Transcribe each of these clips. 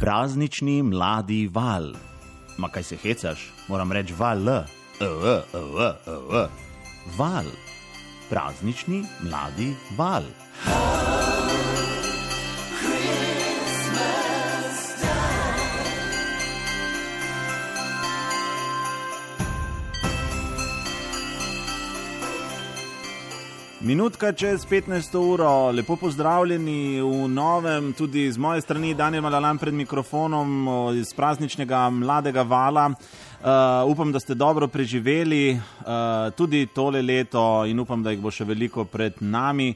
Praznični mladi val. Ma kaj se hecaš, moram reči val, e, e, e, e, val. Praznični mladi val. Minutka čez 15. uro, lepo pozdravljeni v novem, tudi z moje strani, Daniel Malalan pred mikrofonom iz prazničnega mladega vala. Uh, upam, da ste dobro preživeli uh, tudi tole leto in upam, da jih bo še veliko pred nami.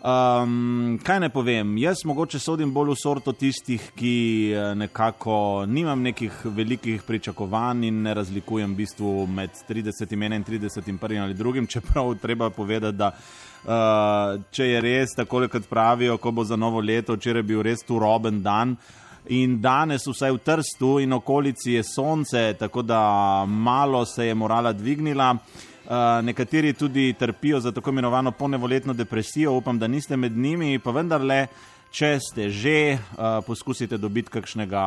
Um, kaj ne povem, jaz mogoče sodim bolj v sorto tistih, ki nekako nimam nekih velikih pričakovanj in ne razlikujem v bistvu med 30, 31 in ali drugim, čeprav treba povedati, da uh, če je res tako, kot pravijo, ko bo za novo leto, včeraj bil res tu roben dan. In danes, vsaj v Trstu in okolici, je sonce, tako da malo se je morala dvignila. Uh, nekateri tudi trpijo za tako imenovano ponevoletno depresijo, upam, da niste med njimi, pa vendarle, če ste že, uh, poskusite dobiti kakšnega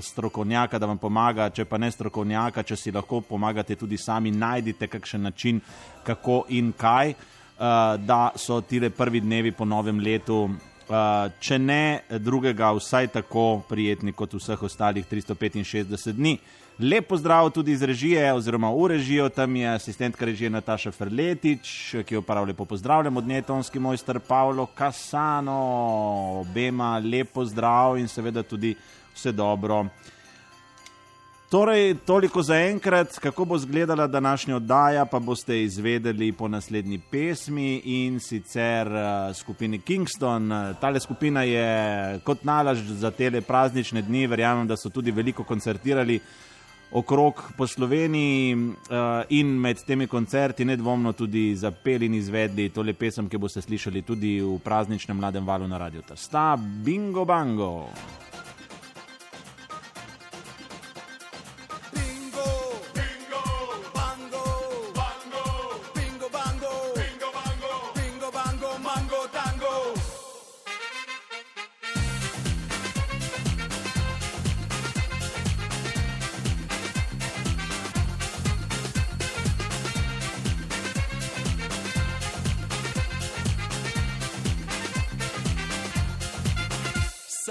strokovnjaka, da vam pomaga, če pa ne strokovnjaka, če si lahko pomagate tudi sami, najdite kakšen način, kako in kaj, uh, da so tile prvi dnevi po novem letu. Uh, če ne drugega, vsaj tako prijetni kot vseh ostalih 365 dni. Lep pozdrav tudi iz režije, oziroma v režijo, tam je asistentka režije Nataša Ferletič, ki jo prav lepo pozdravljam, od nje tonski mojster Paolo Casano, obema lep pozdrav in seveda tudi vse dobro. Torej, toliko za enkrat, kako bo izgledala današnja oddaja, pa boste izvedeli po naslednji pesmi in sicer uh, skupini Kingston. Tale skupina je kot nalaž za te praznične dni, verjamem, da so tudi veliko koncertirali okrog po Sloveniji uh, in med temi koncerti nedvomno tudi zapeli in izvedli tole pesem, ki boste slišali tudi v prazničnem mladem valu na Radio Tasta, Bingo Bango.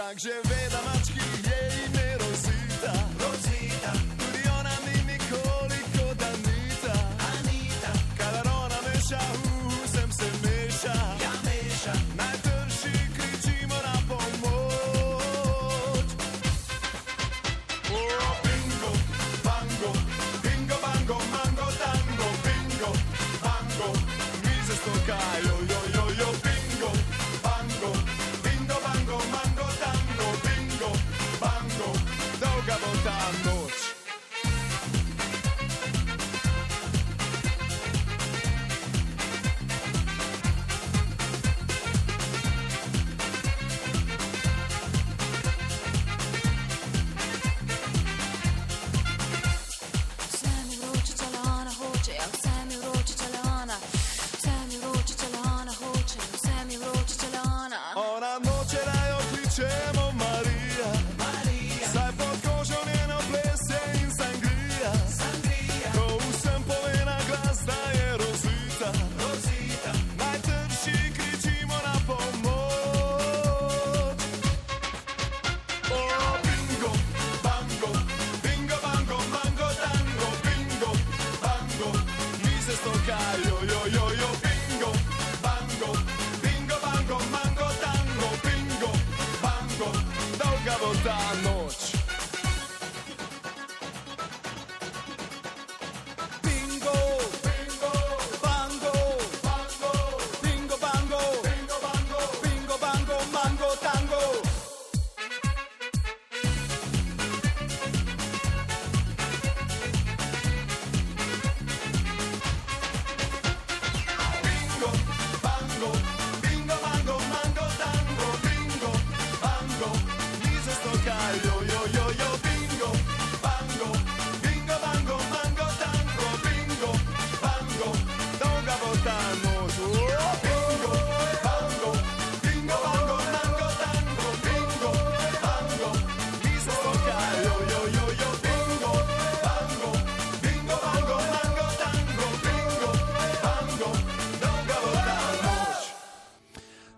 takže veľa.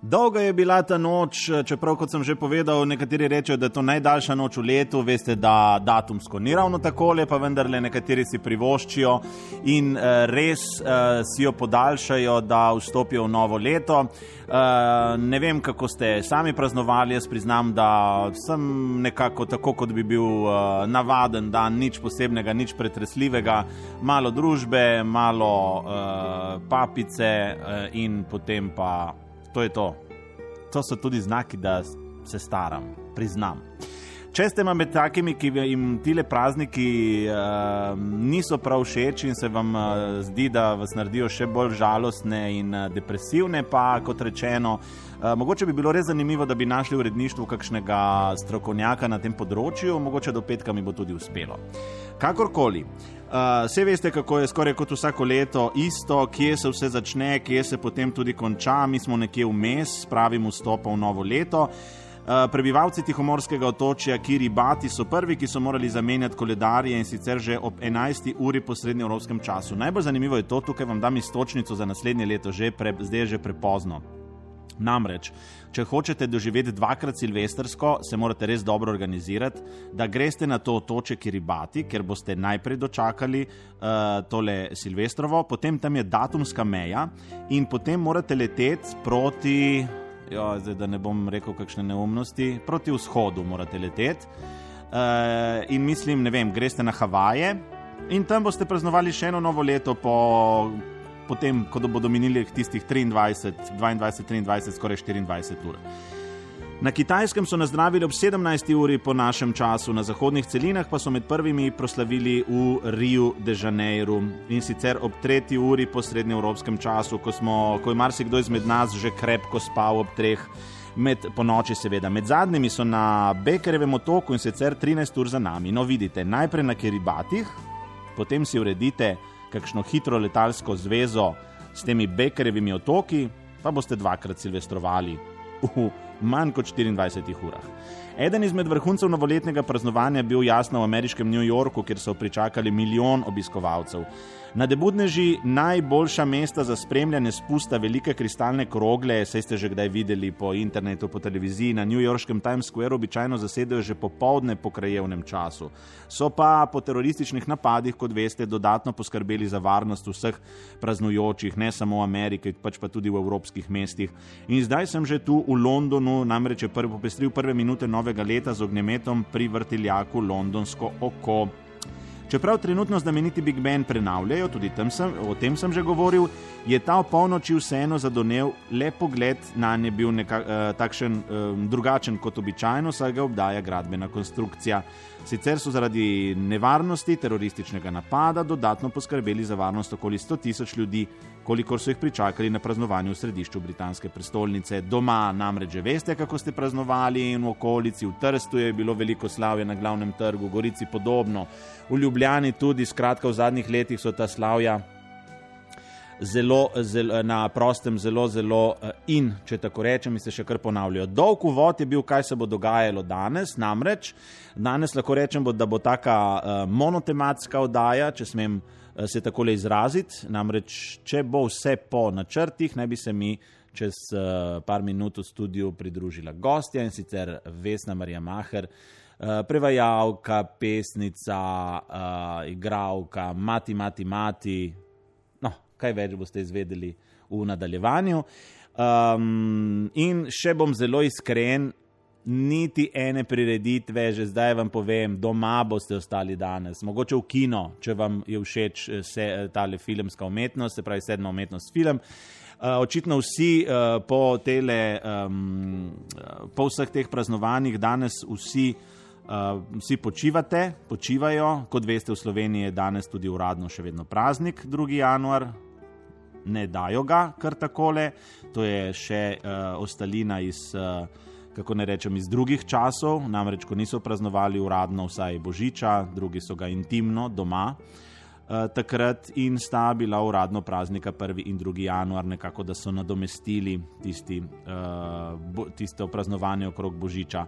Dolga je bila ta noč, čeprav, kot sem že povedal, nekateri rečejo, da je to najdaljša noč v letu. Veste, da datumsko ni ravno tako, pa vendarle nekateri si privoščijo in uh, res uh, si jo podaljšajo, da vstopijo v novo leto. Uh, ne vem, kako ste sami praznovali, jaz priznam, da sem nekako tako, kot bi bil uh, navaden dan, nič posebnega, nič pretresljivega, malo družbe, malo uh, papice uh, in potem pa to je to. To so tudi znaki, da se staram, priznam. Če ste med takimi, ki jim ti prazniki uh, niso prav všeč in se vam uh, zdi, da vas naredijo še bolj žalostne in uh, depresivne, pa kot rečeno, uh, mogoče bi bilo res zanimivo, da bi našli v uredništvu kakšnega strokovnjaka na tem področju, mogoče do petka mi bo tudi uspelo. Kakorkoli. Vse uh, veste, kako je skoraj kot vsako leto isto, kje se vse začne, kje se potem tudi konča. Mi smo nekje vmes, pravimo, vstopa v novo leto. Uh, prebivalci Tihomorskega otočja Kiribati so prvi, ki so morali zamenjati koledarje in sicer že ob 11. uri po srednjeevropskem času. Najbolj zanimivo je to, tukaj vam dam istočnico za naslednje leto, že pre, zdaj je že prepozno. Namreč, če hočete doživeti dvakrat silvestrsko, se morate res dobro organizirati, da greste na to otoče Kiribati, ker boste najprej dočakali uh, tole silvestrovo, potem tam je datumska meja in potem morate leteti proti, jo, zdaj, da ne bom rekel kakšne neumnosti, proti vzhodu morate leteti. Uh, in mislim, ne vem, greste na Havaje in tam boste praznovali še eno novo leto po potem, ko bodo minili tistih 23, 22, 23, skoraj 24 ur. Na kitajskem so nas zdravili ob 17. uri po našem času, na zahodnih celinah pa so med prvimi proslavili v Rio de Janeiro in sicer ob 3. uri po srednjeevropskem času, ko, smo, ko je marsikdo izmed nas že krepko spal ob 3. Med ponoči, seveda. Med zadnjimi so na Bekerjevem otoku in sicer 13 ur za nami. No, vidite, najprej na Kiribatih, potem si uredite kakšno hitro letalsko zvezo s temi Bekerjevimi otoki, pa boste dvakrat silvestrovali v manj kot 24 urah. Eden izmed vrhuncev novoletnega praznovanja je bil jasno v ameriškem New Yorku, kjer so pričakali milijon obiskovalcev. Na debudneži najboljša mesta za spremljanje spusta velike kristalne krogle, saj ste že kdaj videli po internetu, po televiziji, na New Yorkskem Times Square običajno zasedajo že popovdne po krajevnem času. So pa po terorističnih napadih, kot veste, dodatno poskrbeli za varnost vseh praznujočih, ne samo v Ameriki, pač pa tudi v evropskih mestih. In zdaj sem že tu v Londonu, namreč je prvi popestril prve minute novega leta z ognjemetom pri vrtiljaku Londonsko oko. Čeprav trenutno znameniti Big Ben prenavljajo, tudi sem, o tem sem že govoril, je ta polnoči vseeno zadonev le pogled na nje bil neka, uh, takšen uh, drugačen kot običajno, saj ga obdaja gradbena konstrukcija. Sicer so zaradi nevarnosti terorističnega napada dodatno poskrbeli za varnost okoli 100 tisoč ljudi, kolikor so jih pričakali na praznovanju v središču britanske prestolnice. Doma namreč že veste, kako ste praznovali in v okolici, v Trstu je bilo veliko slavja na glavnem trgu, v Gorici podobno, v Ljubljani tudi, skratka v zadnjih letih so ta slavja zelo, zelo, na prostem, zelo, zelo eh, in, če tako rečem, se še kar ponavljajo. Dolg uvod je bil, kaj se bo dogajalo danes, namreč danes lahko rečem, da bo taka uh, monotematska oddaja, če smem se tako izraziti. Namreč, če bo vse po načrtih, naj bi se mi. Čez uh, par minut v studiu pridružila gostja in sicer Vesna Marija Maher, uh, prevajalka, pesnica, igralka, mati, mati, mati, kaj več boste izvedeli v nadaljevanju. Um, in še bom zelo iskren, niti ene prireditve, že zdaj vam povem, doma boste ostali danes, mogoče v kino, če vam je všeč se, ta filmska umetnost, se pravi sedma umetnost film. Uh, očitno vsi uh, po, tele, um, po vseh teh praznovanjih danes vsi, uh, vsi počivate, počivajo. Kot veste, v Sloveniji je danes tudi uradno še vedno praznik, 2. januar, ne dajo ga kar takole, to je še uh, ostalina iz, uh, kako ne rečem, iz drugih časov, namreč ko niso praznovali uradno vsaj Božiča, drugi so ga intimno doma. Uh, takrat in sta bila uradno praznika 1. in 2. januar, nekako da so nadomestili tisti, uh, bo, tisto praznovanje okrog Božiča.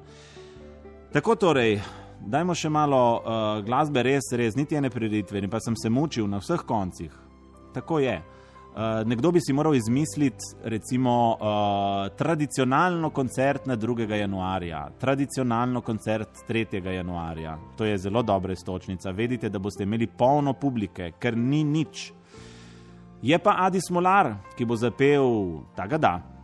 Tako torej, dajmo še malo uh, glasbe, res, res, niti ene prireditve, in pa sem se mučil na vseh koncih. Tako je. Uh, nekdo bi si moral izmisliti, recimo, uh, tradicionalno koncert na 2. januarja, tradicionalno koncert 3. januarja. To je zelo dobra istočnica. Vedite, da boste imeli polno publike, ker ni nič. Je pa Adi Smolar, ki bo zapel tega da.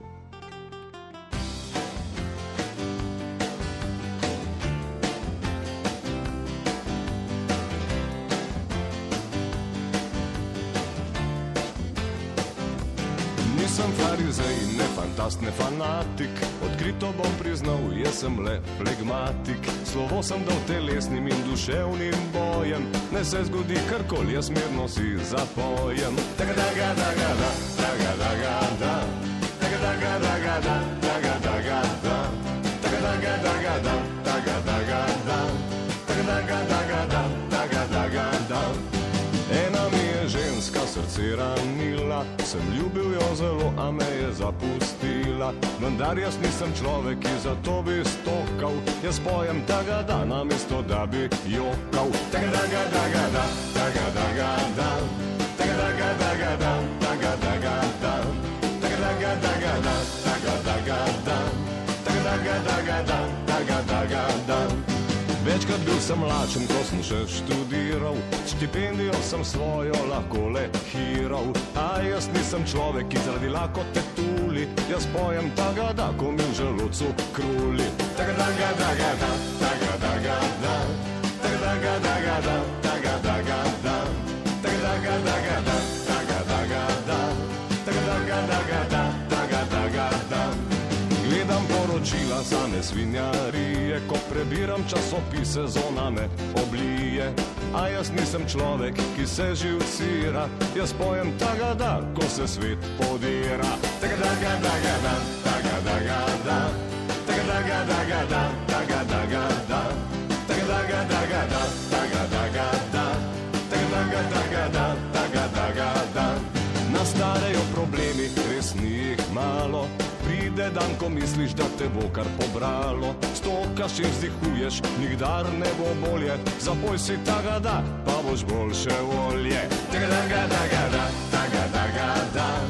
Nisem farizej, ne fantast, ne fanatik. Odkrito bom priznal, jaz sem le flegmatik. Slovo sem dal telesnim in duševnim bojem. Ne se zgodi karkoli, jaz mirno si zapojem. Taga, daga, daga, da, daga, srce ranila, sem ljubil jo zelo, a me je zapustila. Vendar jaz nisem človek, ki za to bi stokal. Jaz pojem tega da, namesto da bi jokal. Tega daga daga da, daga daga da. Sem lačen, ko sem še študiral, štipendijo sem svojo lahko le hiral. A jaz nisem človek, ki zaradi lakote tuli, jaz pojem taga da, ko mi v želodcu kruli. Taga daga daga da, taga daga da, taga daga daga da, taga daga da, taga daga daga da, Poročila za nesvinjarije, ko prebiram časopise, zona me oblije. A jaz nisem človek, ki se živcira, jaz pojem taga da, ko se svet podira. Taga daga daga da, taga daga da, taga daga daga da, taga daga da, taga daga daga da, taga daga da, taga daga daga da, taga daga da. Nastanejo problemi, res ni jih malo. Pride dan, ko misliš, da te bo kar pobralo. Stokaš in vzdihuješ, nikdar ne bo bolje. Zapoj si taga da, pa boš boljše volje. Taga daga daga da, taga da. Taga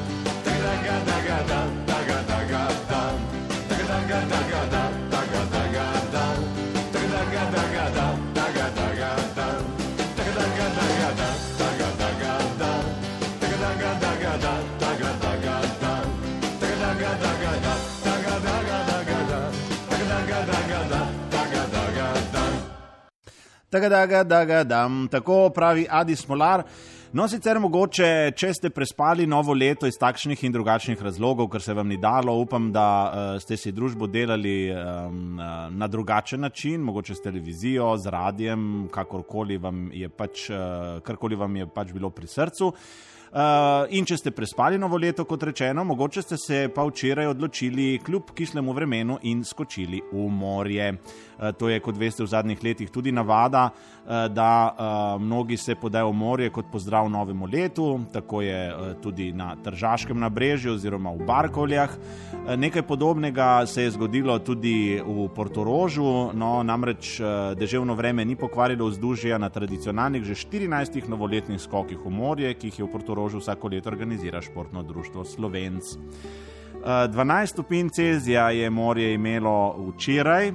Tako da ga, da ga dam, tako pravi Adi Smolar. No, sicer mogoče, če ste prespali novo leto iz takšnih in drugačnih razlogov, ker se vam ni dalo, upam, da uh, ste si družbo delali um, na drugačen način, mogoče s televizijo, z radijem, kakorkoli vam je pač, uh, karkoli vam je pač bilo pri srcu. Uh, in če ste prespali novo leto, kot rečeno, mogoče ste se pa včeraj odločili kljub kislemu vremenu in skočili v morje. Uh, to je, kot veste, v zadnjih letih tudi navada, uh, da uh, mnogi se podajo v morje kot pozdrav novemu letu, tako je uh, tudi na Tržaškem nabrežju oziroma v Barkovljah. Uh, nekaj podobnega se je zgodilo tudi v Portorožu, no namreč uh, deževno vreme ni pokvarilo vzdušja na tradicionalnih že 14 novoletnih skokih v morje, ki jih je v Portorožu vsako leto organizira športno društvo Slovenc. Uh, 12 stopinj Celzija je morje imelo včeraj,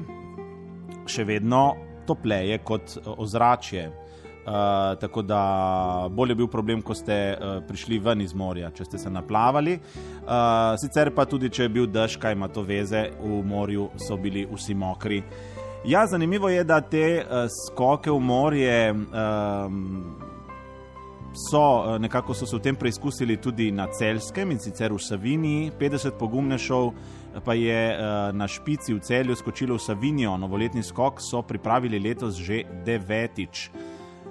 še vedno topleje kot uh, ozračje. Uh, tako da bolj je bil problem, ko ste uh, prišli ven iz morja, če ste se naplavali. Uh, sicer pa tudi, če je bil dež, kaj ima to veze, v morju so bili vsi mokri. Ja, zanimivo je, da te uh, skoke v morje um, so eh, nekako so se v tem preizkusili tudi na Celskem in sicer v Saviniji. 50 pogumnejšov pa je eh, na špici v celju skočilo v Savinijo. Novoletni skok so pripravili letos že devetič.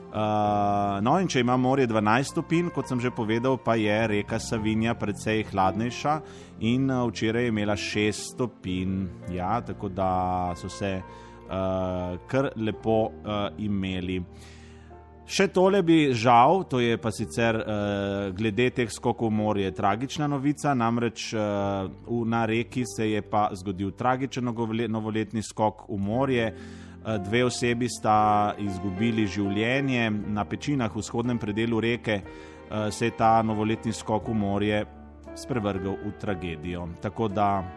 Uh, no, in če ima morje 12 stopinj, kot sem že povedal, pa je reka Savinja precej hladnejša in uh, včeraj je imela 6 stopinj. Ja, tako da so se uh, kar lepo uh, imeli. Še tole bi žal, to je pa sicer uh, glede teh skokov v morje tragična novica, namreč uh, na reki se je pa zgodil tragičen novoletni skok v morje. Uh, dve osebi sta izgubili življenje na pečinah v vzhodnem predelu reke. uh, se je ta novoletni skok v morje sprevrgel v tragedijo. Tako da